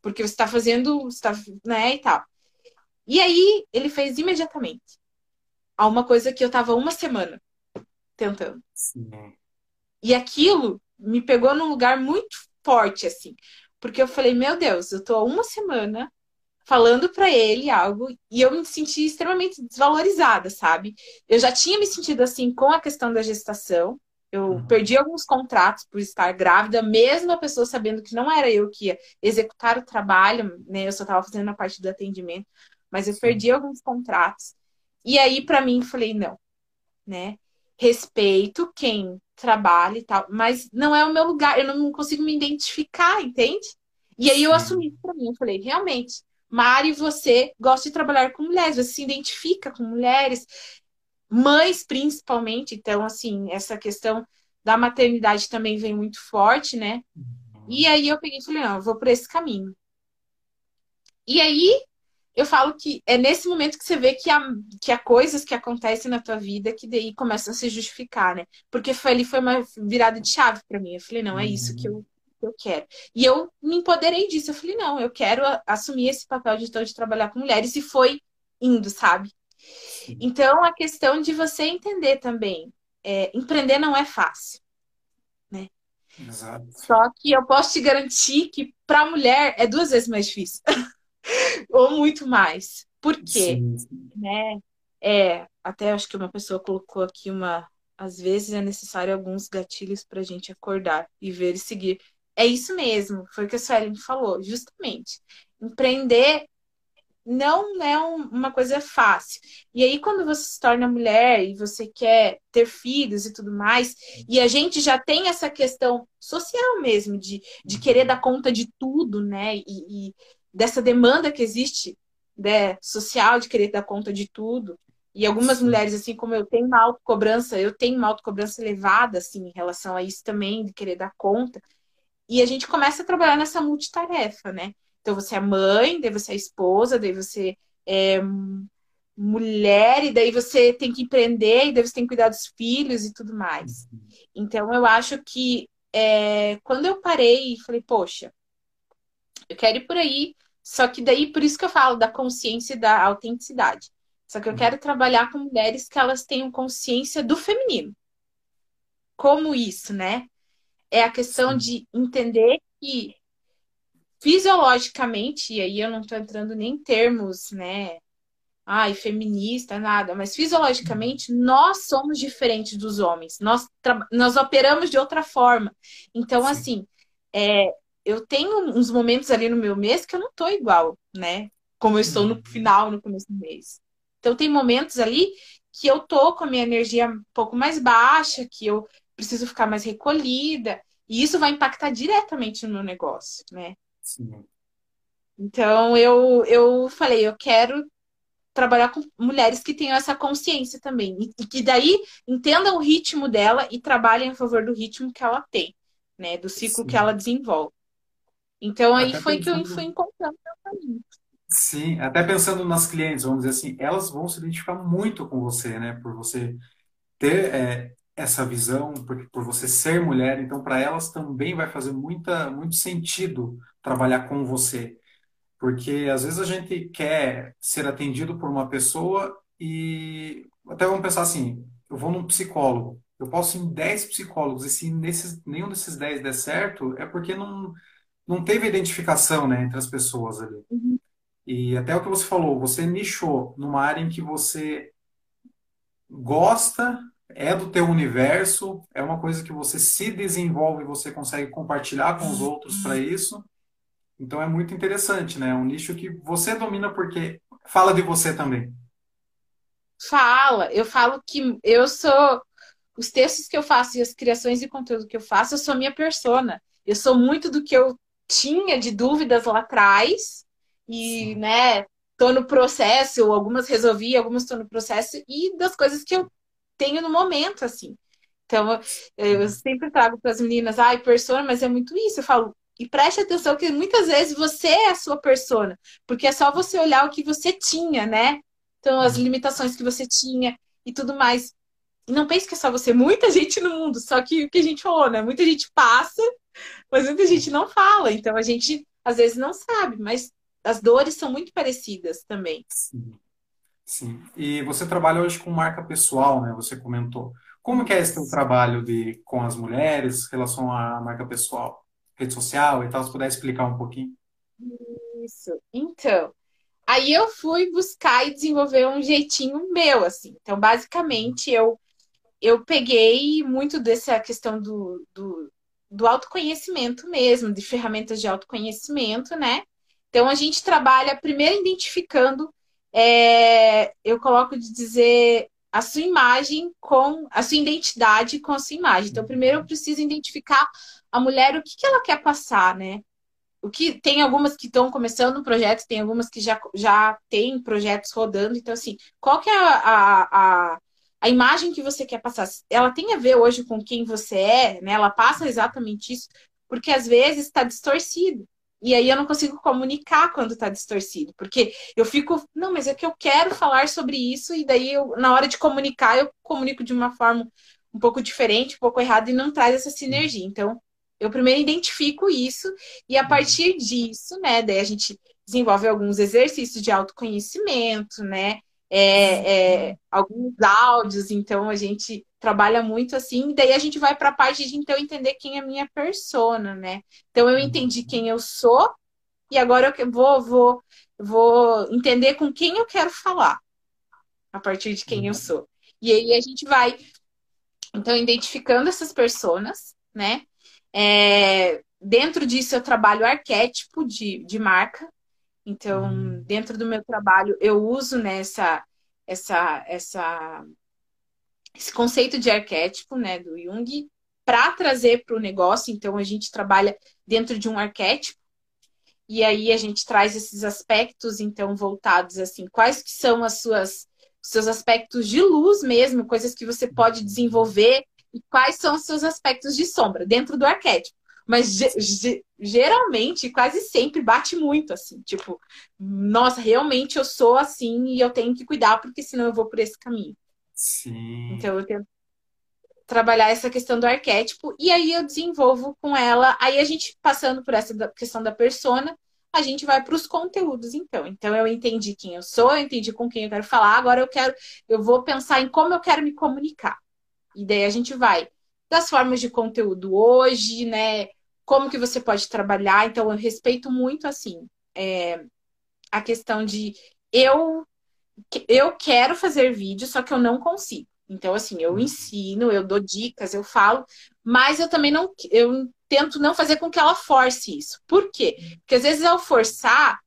Porque você está fazendo, você tá, né, e tal. E aí, ele fez imediatamente. A uma coisa que eu tava uma semana tentando. Sim. E aquilo me pegou num lugar muito forte, assim. Porque eu falei, meu Deus, eu tô há uma semana falando para ele algo e eu me senti extremamente desvalorizada, sabe? Eu já tinha me sentido assim com a questão da gestação. Eu uhum. perdi alguns contratos por estar grávida, mesmo a pessoa sabendo que não era eu que ia executar o trabalho, né? Eu só estava fazendo a parte do atendimento, mas eu perdi alguns contratos. E aí, para mim, falei, não, né? Respeito quem trabalha e tal, mas não é o meu lugar, eu não consigo me identificar, entende? E aí eu assumi isso pra mim, eu falei, realmente, Mari, você gosta de trabalhar com mulheres, você se identifica com mulheres, mães principalmente, então, assim, essa questão da maternidade também vem muito forte, né? Uhum. E aí eu peguei e falei, não, eu vou por esse caminho. E aí eu falo que é nesse momento que você vê que há, que há coisas que acontecem na tua vida que daí começam a se justificar, né? Porque foi ali foi uma virada de chave para mim. Eu falei, não, é isso que eu, que eu quero. E eu me empoderei disso. Eu falei, não, eu quero assumir esse papel de, então, de trabalhar com mulheres. E foi indo, sabe? Então, a questão de você entender também, é, empreender não é fácil, né? Exato. Só que eu posso te garantir que para mulher é duas vezes mais difícil. ou muito mais. Por quê? Sim. Né? É, até acho que uma pessoa colocou aqui uma. Às vezes é necessário alguns gatilhos para a gente acordar e ver e seguir. É isso mesmo, foi o que a Suelen falou, justamente. Empreender não é um, uma coisa fácil. E aí, quando você se torna mulher e você quer ter filhos e tudo mais, e a gente já tem essa questão social mesmo, de, de querer dar conta de tudo, né? E, e dessa demanda que existe né, social de querer dar conta de tudo. E algumas Sim. mulheres, assim como eu, têm uma autocobrança, eu tenho uma autocobrança elevada, assim, em relação a isso também, de querer dar conta. E a gente começa a trabalhar nessa multitarefa, né? Então você é mãe, daí você é esposa, daí você é mulher, e daí você tem que empreender, e daí você tem que cuidar dos filhos e tudo mais. Uhum. Então eu acho que é, quando eu parei e falei, poxa, eu quero ir por aí, só que daí por isso que eu falo da consciência e da autenticidade. Só que eu uhum. quero trabalhar com mulheres que elas tenham consciência do feminino. Como isso, né? É a questão de entender que fisiologicamente, e aí eu não estou entrando nem em termos, né? Ai, feminista, nada, mas fisiologicamente nós somos diferentes dos homens, nós, nós operamos de outra forma. Então, Sim. assim, é, eu tenho uns momentos ali no meu mês que eu não estou igual, né? Como eu estou no uhum. final, no começo do mês. Então, tem momentos ali que eu tô com a minha energia um pouco mais baixa, que eu preciso ficar mais recolhida, e isso vai impactar diretamente no meu negócio, né? Sim. Então eu, eu falei, eu quero trabalhar com mulheres que tenham essa consciência também. E, que daí entendam o ritmo dela e trabalhem a favor do ritmo que ela tem, né? Do ciclo Sim. que ela desenvolve. Então aí até foi pensando... que eu fui encontrando meu caminho. Sim, até pensando nas clientes, vamos dizer assim, elas vão se identificar muito com você, né? Por você ter é, essa visão, por, por você ser mulher, então para elas também vai fazer muita, muito sentido trabalhar com você. Porque às vezes a gente quer ser atendido por uma pessoa e até vamos pensar assim, eu vou num psicólogo, eu posso ir em 10 psicólogos e se nesses, nenhum desses 10 der certo, é porque não, não teve identificação né, entre as pessoas ali. Uhum. E até o que você falou, você nichou numa área em que você gosta, é do teu universo, é uma coisa que você se desenvolve, você consegue compartilhar com os outros para isso. Então é muito interessante, né? É um nicho que você domina porque fala de você também. Fala, eu falo que eu sou os textos que eu faço e as criações de conteúdo que eu faço, eu sou minha persona. Eu sou muito do que eu tinha de dúvidas lá atrás e, Sim. né, tô no processo, algumas resolvi, algumas tô no processo e das coisas que eu tenho no momento, assim. Então, eu sempre trago para as meninas, ai, persona, mas é muito isso. Eu falo, e preste atenção que muitas vezes você é a sua persona, porque é só você olhar o que você tinha, né? Então, as limitações que você tinha e tudo mais. Não pense que é só você, muita gente no mundo, só que o que a gente falou, né? Muita gente passa, mas muita gente não fala. Então, a gente às vezes não sabe, mas as dores são muito parecidas também. Sim. Sim. E você trabalha hoje com marca pessoal, né? Você comentou. Como que é esse teu trabalho de, com as mulheres em relação à marca pessoal? rede social e tal, se puder explicar um pouquinho. Isso. Então, aí eu fui buscar e desenvolver um jeitinho meu, assim. Então, basicamente, eu, eu peguei muito dessa questão do, do, do autoconhecimento mesmo, de ferramentas de autoconhecimento, né? Então, a gente trabalha primeiro identificando, é, eu coloco de dizer a sua imagem com a sua identidade com a sua imagem. Então, primeiro eu preciso identificar a mulher o que, que ela quer passar, né? O que tem algumas que estão começando o projeto, tem algumas que já, já têm projetos rodando. Então, assim, qual que é a, a, a, a imagem que você quer passar? Ela tem a ver hoje com quem você é, né? Ela passa exatamente isso, porque às vezes está distorcido. E aí eu não consigo comunicar quando está distorcido, porque eu fico, não, mas é que eu quero falar sobre isso, e daí eu, na hora de comunicar, eu comunico de uma forma um pouco diferente, um pouco errada, e não traz essa sinergia. Então, eu primeiro identifico isso e a partir disso, né, daí a gente desenvolve alguns exercícios de autoconhecimento, né, é, é, alguns áudios, então a gente trabalha muito assim, daí a gente vai para a parte de então entender quem é a minha persona, né? Então eu entendi quem eu sou e agora eu vou vou vou entender com quem eu quero falar a partir de quem eu sou. E aí a gente vai então identificando essas personas, né? É, dentro disso, eu trabalho arquétipo de, de marca. Então, uhum. dentro do meu trabalho, eu uso nessa essa, essa, esse conceito de arquétipo, né, do Jung, para trazer para o negócio. Então, a gente trabalha dentro de um arquétipo e aí a gente traz esses aspectos, então, voltados assim, quais que são as suas seus aspectos de luz mesmo, coisas que você pode desenvolver e quais são os seus aspectos de sombra dentro do arquétipo. Mas geralmente, quase sempre bate muito assim, tipo, nossa, realmente eu sou assim e eu tenho que cuidar porque senão eu vou por esse caminho. Sim. Então eu tento trabalhar essa questão do arquétipo e aí eu desenvolvo com ela. Aí a gente passando por essa questão da persona, a gente vai para os conteúdos então. Então eu entendi quem eu sou, eu entendi com quem eu quero falar, agora eu quero, eu vou pensar em como eu quero me comunicar. E daí a gente vai das formas de conteúdo hoje, né? Como que você pode trabalhar. Então eu respeito muito assim é, a questão de eu eu quero fazer vídeo, só que eu não consigo. Então, assim, eu uhum. ensino, eu dou dicas, eu falo, mas eu também não eu tento não fazer com que ela force isso. Por quê? Porque às vezes ao forçar,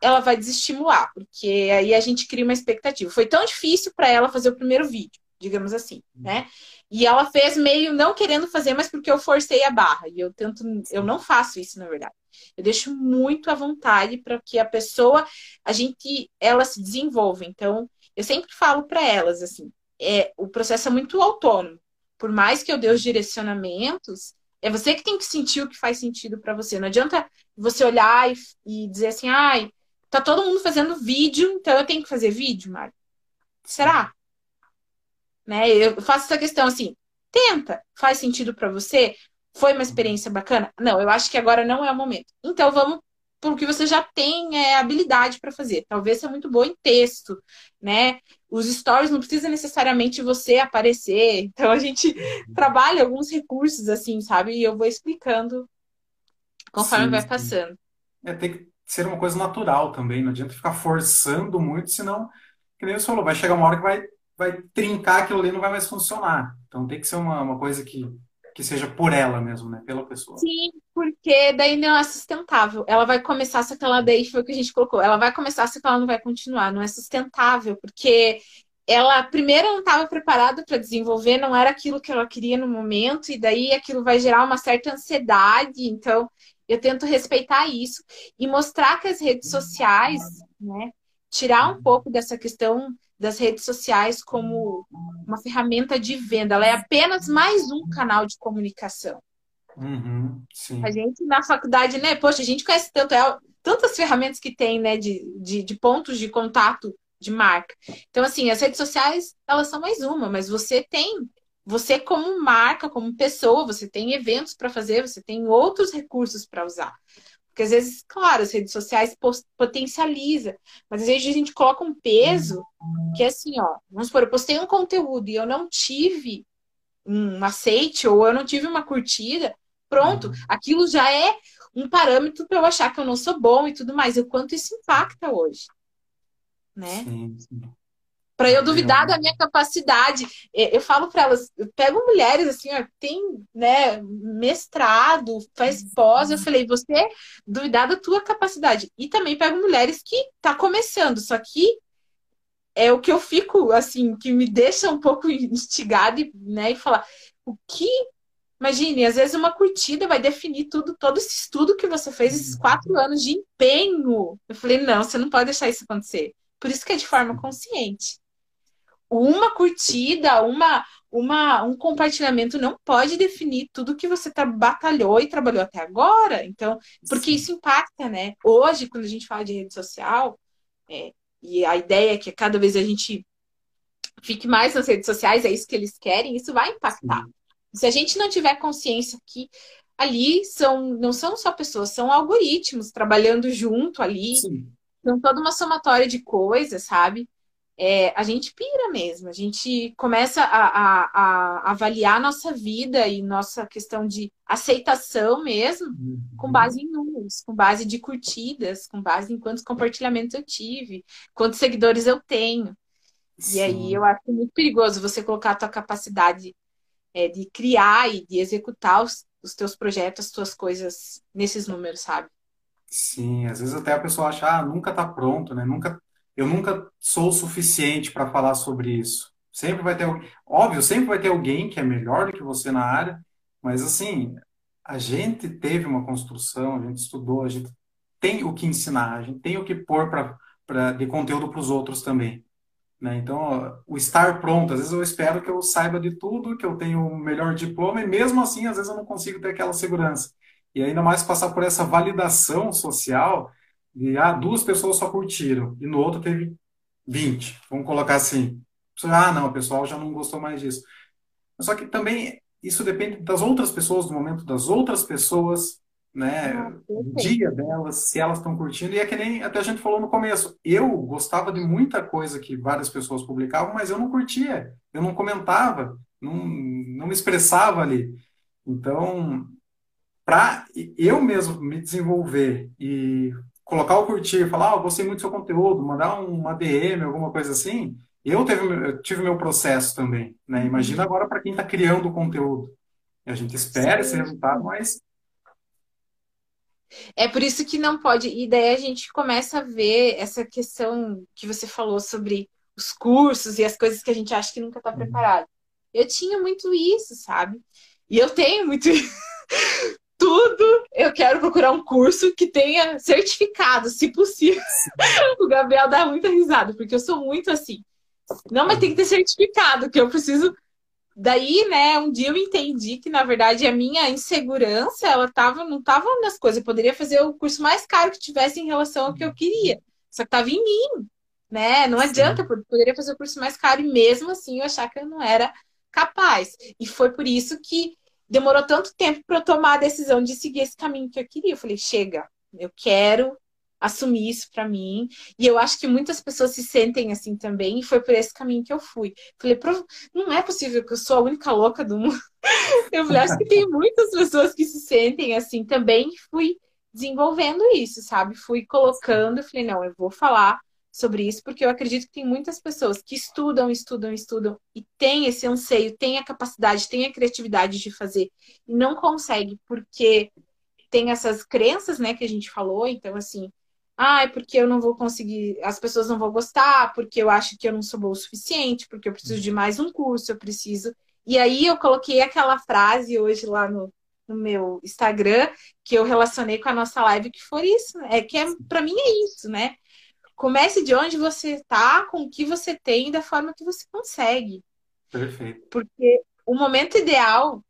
ela vai desestimular, porque aí a gente cria uma expectativa. Foi tão difícil para ela fazer o primeiro vídeo, digamos assim, uhum. né? E ela fez meio não querendo fazer, mas porque eu forcei a barra. E eu tento, eu não faço isso, na verdade. Eu deixo muito à vontade para que a pessoa, a gente, ela se desenvolva. Então, eu sempre falo para elas assim, é, o processo é muito autônomo. Por mais que eu dê os direcionamentos, é você que tem que sentir o que faz sentido para você. Não adianta você olhar e, e, dizer assim, ai, tá todo mundo fazendo vídeo, então eu tenho que fazer vídeo, Mário. Será? Né? Eu faço essa questão assim, tenta, faz sentido para você? Foi uma experiência bacana? Não, eu acho que agora não é o momento. Então vamos porque você já tem é, habilidade para fazer. Talvez seja muito boa em texto, né? Os stories não precisa necessariamente você aparecer. Então a gente trabalha alguns recursos assim, sabe? E eu vou explicando conforme sim, vai sim. passando. É, tem que ser uma coisa natural também. Não adianta ficar forçando muito, senão, que nem você falou, vai chegar uma hora que vai, vai trincar aquilo ali não vai mais funcionar. Então tem que ser uma, uma coisa que que seja por ela mesmo, né? Pela pessoa. Sim, porque daí não é sustentável. Ela vai começar, só que ela daí foi o que a gente colocou. Ela vai começar, só que ela não vai continuar. Não é sustentável, porque ela primeiro não estava preparada para desenvolver, não era aquilo que ela queria no momento, e daí aquilo vai gerar uma certa ansiedade. Então, eu tento respeitar isso e mostrar que as redes sociais, né, tirar um pouco dessa questão das redes sociais como uma ferramenta de venda. Ela é apenas mais um canal de comunicação. Uhum, a gente na faculdade, né? Poxa, a gente conhece tanto, é, tantas ferramentas que tem, né? De, de, de pontos de contato de marca. Então, assim, as redes sociais, elas são mais uma, mas você tem, você como marca, como pessoa, você tem eventos para fazer, você tem outros recursos para usar. Porque às vezes, claro, as redes sociais potencializa, mas às vezes a gente coloca um peso que é assim, ó, vamos supor, eu postei um conteúdo e eu não tive um aceite ou eu não tive uma curtida, pronto, aquilo já é um parâmetro para eu achar que eu não sou bom e tudo mais. E o quanto isso impacta hoje, né? Sim, sim para eu duvidar da minha capacidade. Eu falo para elas, eu pego mulheres assim, ó, tem, né, mestrado, faz pós, eu falei, você duvidar da tua capacidade. E também pego mulheres que tá começando, só que é o que eu fico assim, que me deixa um pouco instigada, né, e falar, o que Imagine, às vezes uma curtida vai definir tudo, todo esse estudo que você fez, esses quatro anos de empenho. Eu falei, não, você não pode deixar isso acontecer. Por isso que é de forma consciente uma curtida, uma, uma, um compartilhamento não pode definir tudo que você tá, batalhou e trabalhou até agora. Então, porque Sim. isso impacta, né? Hoje, quando a gente fala de rede social, é, e a ideia é que cada vez a gente fique mais nas redes sociais, é isso que eles querem, isso vai impactar. Sim. Se a gente não tiver consciência que ali são, não são só pessoas, são algoritmos trabalhando junto ali. Sim. São toda uma somatória de coisas, sabe? É, a gente pira mesmo, a gente começa a, a, a, avaliar nossa vida e nossa questão de aceitação mesmo uhum. com base em números, com base de curtidas, com base em quantos compartilhamentos eu tive, quantos seguidores eu tenho. Sim. E aí eu acho muito perigoso você colocar a tua capacidade é, de criar e de executar os, os teus projetos, as tuas coisas nesses números, sabe? Sim, às vezes até a pessoa acha, ah, nunca está pronto, né? Nunca, eu nunca sou o suficiente para falar sobre isso. Sempre vai ter, óbvio, sempre vai ter alguém que é melhor do que você na área, mas assim, a gente teve uma construção, a gente estudou, a gente tem o que ensinar, a gente tem o que pôr para para de conteúdo para os outros também, né? Então, o estar pronto, às vezes eu espero que eu saiba de tudo, que eu tenha o melhor diploma, e mesmo assim, às vezes eu não consigo ter aquela segurança. E ainda mais passar por essa validação social de, ah, duas pessoas só curtiram, e no outro teve 20 vamos colocar assim. Ah, não, o pessoal já não gostou mais disso. Só que também isso depende das outras pessoas, do momento das outras pessoas, né? Ah, Do dia delas, se elas estão curtindo. E é que nem até a gente falou no começo. Eu gostava de muita coisa que várias pessoas publicavam, mas eu não curtia, eu não comentava, não, não me expressava ali. Então, para eu mesmo me desenvolver e colocar o curtir, falar, ah, eu gostei muito do seu conteúdo, mandar uma DM, alguma coisa assim, eu teve, eu tive meu processo também, né? Imagina Uhum. agora para quem está criando o conteúdo. A gente espera esse Sim. resultado, mas É por isso que não pode. E daí a gente começa a ver essa questão que você falou sobre os cursos e as coisas que a gente acha que nunca está Uhum. preparado. Eu tinha muito isso, sabe? E eu tenho muito tudo. Eu quero procurar um curso que tenha certificado, se possível. O Gabriel dá muita risada, porque eu sou muito assim. Não, mas tem que ter certificado, que eu preciso Daí, né, um dia eu entendi que, na verdade, a minha insegurança, ela tava, não estava nas coisas. Eu poderia fazer o curso mais caro que tivesse em relação ao que eu queria. Só que estava em mim, né? Não adianta, sim, eu poderia fazer o curso mais caro e mesmo assim eu achar que eu não era capaz. E foi por isso que demorou tanto tempo para eu tomar a decisão de seguir esse caminho que eu queria. Eu falei, chega, eu quero assumir isso para mim. E eu acho que muitas pessoas se sentem assim também, e foi por esse caminho que eu fui. Falei, não é possível que eu sou a única louca do mundo. Eu falei, acho que tem muitas pessoas que se sentem assim também. E fui desenvolvendo isso, sabe? Fui colocando, falei, não, eu vou falar sobre isso, porque eu acredito que tem muitas pessoas que estudam, estudam, estudam e têm esse anseio, têm a capacidade, têm a criatividade de fazer e não consegue porque tem essas crenças, né, que a gente falou, então assim, ah, é porque eu não vou conseguir, as pessoas não vão gostar, porque eu acho que eu não sou boa o suficiente, porque eu preciso de mais um curso, eu preciso. E aí eu coloquei aquela frase hoje lá no, no meu Instagram, que eu relacionei com a nossa live, que foi isso, né? é que é, para mim é isso, né? Comece de onde você está, com o que você tem, da forma que você consegue. perfeito. Porque o momento ideal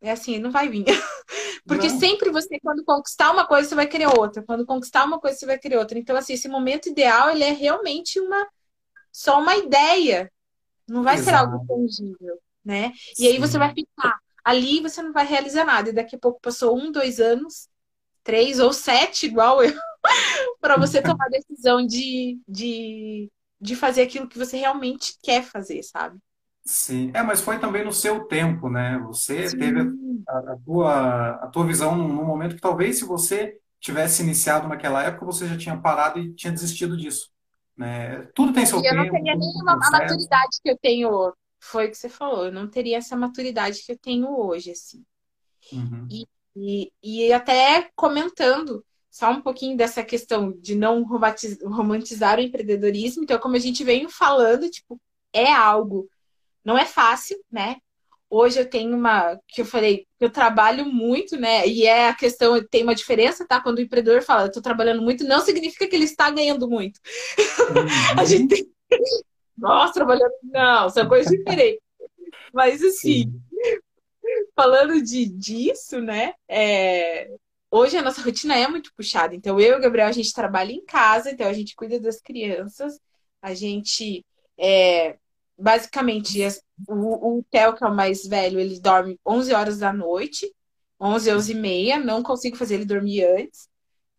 é assim, não vai vir. Porque Não, sempre você, quando conquistar uma coisa, você vai querer outra. Quando conquistar uma coisa, você vai querer outra. Então, assim, esse momento ideal, ele é realmente uma só uma ideia. Não vai ser algo exato, tangível, né? E aí você vai sim, ficar ali e você não vai realizar nada. E daqui a pouco passou um, dois anos, três ou sete, igual eu, para você tomar a decisão de, de, de fazer aquilo que você realmente quer fazer, sabe? sim. É, mas foi também no seu tempo, né? Você teve Sim. a, a tua, a tua visão num momento que talvez se você tivesse iniciado naquela época, você já tinha parado e tinha desistido disso, né? Tudo tem seu E eu não tempo, teria tudo tem nem uma, a processo. maturidade que eu tenho. Foi o que você falou, eu não teria essa maturidade que eu tenho hoje, assim. Uhum. E, e, e até comentando só um pouquinho dessa questão de não romantiz- romantizar o empreendedorismo. Então, como a gente veio falando, tipo, é algo, não é fácil, né? Hoje eu tenho uma, que eu falei, eu trabalho muito, né? E é a questão, tem uma diferença, tá? Quando o empreendedor fala, eu tô trabalhando muito, não significa que ele está ganhando muito. A gente Uhum. tem, nossa, trabalhando, não, são coisas diferentes. Mas assim, Sim. falando de, disso, né? É, hoje a nossa rotina é muito puxada. Então, eu e o Gabriel, a gente trabalha em casa, então a gente cuida das crianças, a gente é, basicamente as- o, o Theo, que é o mais velho, ele dorme 11 horas da noite, 11, 11 e meia, não consigo fazer ele dormir antes.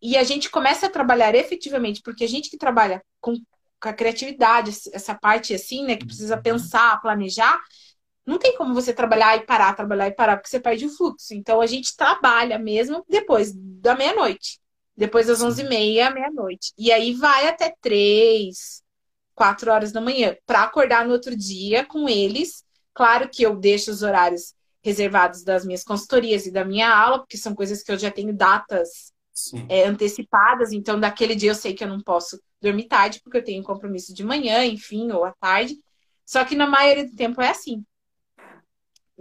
E a gente começa a trabalhar efetivamente, porque a gente que trabalha com, com a criatividade, essa parte assim, né, que precisa Uhum. pensar, planejar, não tem como você trabalhar e parar, trabalhar e parar, porque você perde o fluxo. Então a gente trabalha mesmo depois da meia-noite. Depois das onze e meia, meia-noite. E aí vai até três, quatro horas da manhã, para acordar no outro dia com eles. Claro que eu deixo os horários reservados das minhas consultorias e da minha aula, porque são coisas que eu já tenho datas. é, antecipadas. Então, daquele dia eu sei que eu não posso dormir tarde, porque eu tenho compromisso de manhã, enfim, ou à tarde. Só que na maioria do tempo é assim.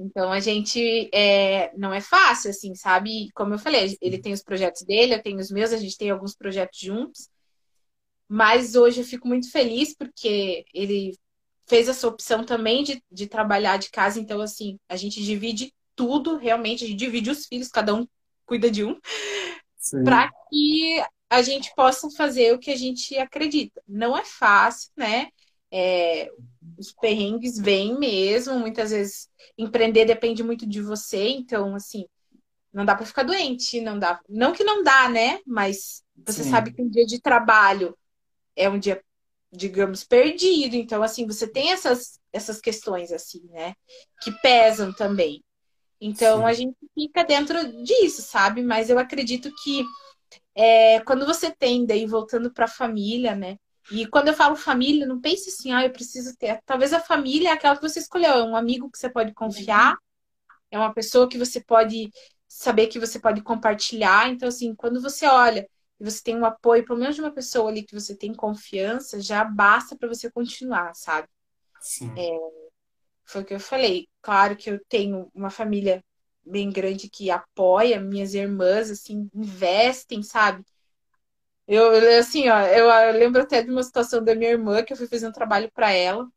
Então a gente é, não é fácil, assim, sabe? Como eu falei, ele tem os projetos dele, eu tenho os meus, a gente tem alguns projetos juntos. Mas hoje eu fico muito feliz porque ele fez essa opção também de, de trabalhar de casa. Então, assim, a gente divide tudo, realmente, a gente divide os filhos, cada um cuida de um, para que a gente possa fazer o que a gente acredita. Não é fácil, né? É, os perrengues vêm mesmo, muitas vezes empreender depende muito de você, então assim, não dá para ficar doente, não dá, não que não dá, né? Mas você Sim. sabe que um dia de trabalho é um dia, digamos, perdido, então assim, você tem essas essas questões assim, né, que pesam também. Então Sim. a gente fica dentro disso, sabe? Mas eu acredito que é, quando você tem, daí voltando para a família, né? E quando eu falo família, não pense assim, ah, eu preciso ter. Talvez a família é aquela que você escolheu, é um amigo que você pode confiar, é uma pessoa que você pode saber que você pode compartilhar. Então, assim, quando você olha e você tem um apoio, pelo menos de uma pessoa ali que você tem confiança, já basta para você continuar, sabe? Sim. É, foi o que eu falei. Claro que eu tenho uma família bem grande que apoia, minhas irmãs, assim, investem, sabe? Eu, assim, ó, eu, eu lembro até de uma situação da minha irmã que eu fui fazer um trabalho para ela.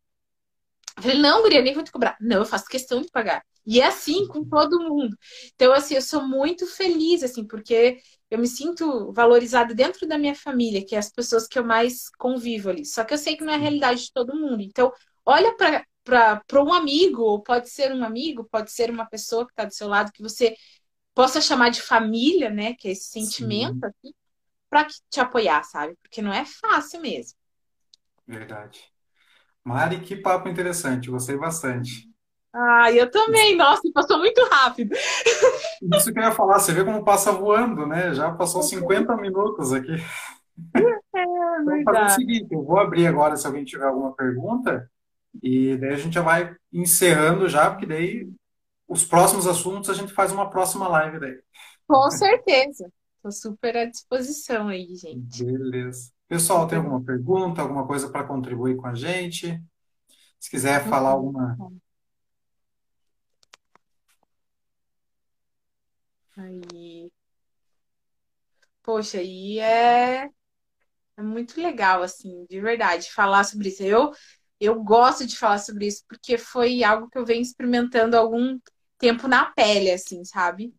Eu falei, não, Guria, nem vou te cobrar. Não, eu faço questão de pagar. E é assim com todo mundo. Então, assim, eu sou muito feliz, assim, porque eu me sinto valorizada dentro da minha família, que é as pessoas que eu mais convivo ali. Só que eu sei que não é a realidade de todo mundo. Então, olha para um amigo, ou pode ser um amigo, pode ser uma pessoa que está do seu lado, que você possa chamar de família, né? Que é esse sentimento aqui, para te apoiar, sabe? Porque não é fácil mesmo. Verdade. Mari, que papo interessante, gostei bastante. Ah, eu também, nossa, passou muito rápido. Isso que eu ia falar, você vê como passa voando, né? Já passou 50 minutos aqui. É, então, verdade. Então, o seguinte, eu vou abrir agora se alguém tiver alguma pergunta. E daí a gente já vai encerrando já, porque daí os próximos assuntos a gente faz uma próxima live daí. Com certeza. Estou super à disposição aí, gente. Beleza. Pessoal, tem alguma pergunta, alguma coisa para contribuir com a gente? Se quiser falar alguma. Aí. Poxa, aí é, é muito legal, assim, de verdade, falar sobre isso. Eu eu gosto de falar sobre isso porque foi algo que eu venho experimentando há algum tempo na pele, assim, sabe?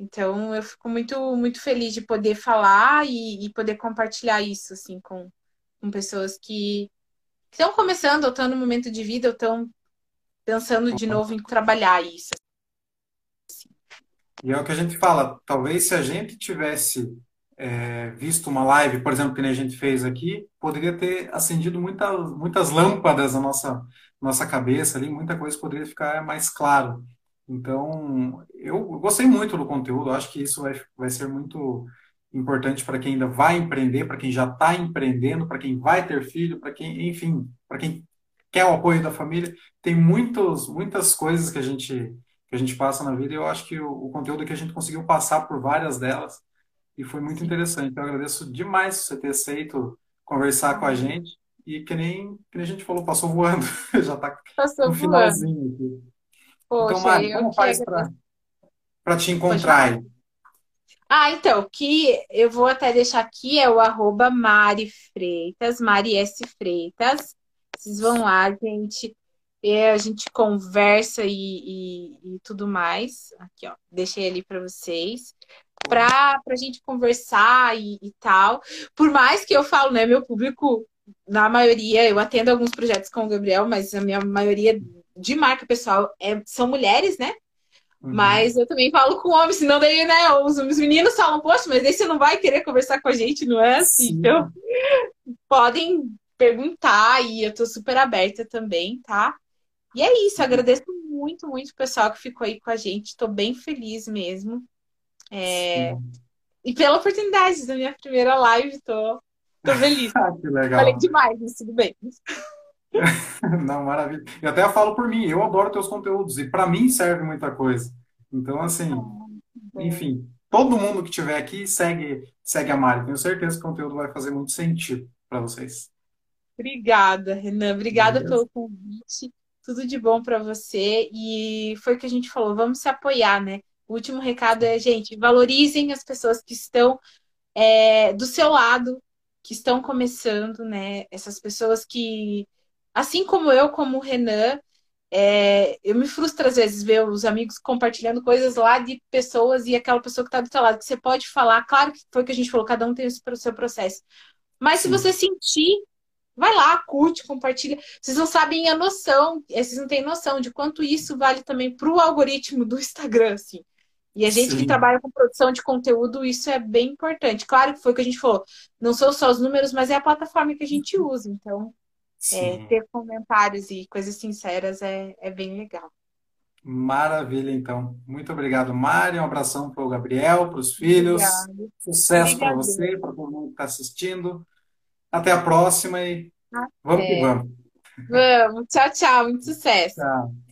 Então eu fico muito, muito feliz de poder falar e, e poder compartilhar isso, assim, com, com pessoas que estão começando, ou estão no momento de vida, ou estão pensando de novo em trabalhar isso. E é o que a gente fala, talvez se a gente tivesse é, visto uma live, por exemplo, que a gente fez aqui, poderia ter acendido muitas, muitas lâmpadas na nossa, nossa cabeça ali, muita coisa poderia ficar mais claro. Então, eu gostei muito do conteúdo, acho que isso vai, vai ser muito importante para quem ainda vai empreender, para quem já está empreendendo, para quem vai ter filho, para quem, enfim, para quem quer o apoio da família. Tem muitos, muitas coisas que a gente que a gente passa na vida e eu acho que o, o conteúdo que a gente conseguiu passar por várias delas e foi muito interessante. Eu agradeço demais você ter aceito conversar com a gente. E que nem, que nem a gente falou, passou voando. Já está no finalzinho aqui. Poxa, então, Mari, como faz para te encontrar aí? Ah, então, que eu vou até deixar aqui é o arroba Mari Freitas, Mari S. Freitas. Vocês vão lá, gente. a gente conversa e, e, e, tudo mais. Aqui, ó. Deixei ali para vocês para a gente conversar e, e, tal. Por mais que eu falo, né, meu público, na maioria, eu atendo alguns projetos com o Gabriel, mas a minha maioria de marca pessoal é, são mulheres, né? Uhum. Mas eu também falo com homens, senão daí, né, os, os meninos falam, poxa, mas daí você não vai querer conversar com a gente, não é assim? Sim. Então, podem perguntar e eu tô super aberta também, tá? E é isso, agradeço muito, muito o pessoal que ficou aí com a gente, tô bem feliz mesmo. É... E pela oportunidade da minha primeira live, tô, tô feliz. ah, que legal. Falei demais, mas tudo bem. Não, maravilha. Eu até falo por mim, eu adoro teus conteúdos e para mim serve muita coisa. Então, assim, ah, enfim, todo mundo que estiver aqui segue, segue a Mari. Tenho certeza que o conteúdo vai fazer muito sentido para vocês. Obrigada, Renan. Obrigada Beleza. pelo convite. Tudo de bom para você. E foi o que a gente falou, vamos se apoiar, né? O último recado é, gente, valorizem as pessoas que estão é, do seu lado, que estão começando, né? Essas pessoas que, assim como eu, como o Renan, é, eu me frustro às vezes ver os amigos compartilhando coisas lá de pessoas e aquela pessoa que está do seu lado, que você pode falar, claro que foi o que a gente falou, cada um tem o seu processo. Mas Sim. se você sentir, vai lá, curte, compartilha. Vocês não sabem a noção, vocês não têm noção de quanto isso vale também para o algoritmo do Instagram, assim. E a gente Sim. que trabalha com produção de conteúdo, isso é bem importante. Claro que foi o que a gente falou, não são só os números, mas é a plataforma que a gente usa. Então, é, ter comentários e coisas sinceras é, é bem legal. Maravilha, então. Muito obrigado, Mari. Um abração para o Gabriel, para os filhos. Obrigado. Sucesso para você, para todo mundo que está assistindo. Até a próxima e Até. vamos que vamos. Vamos. Tchau, tchau. Muito sucesso. Tchau.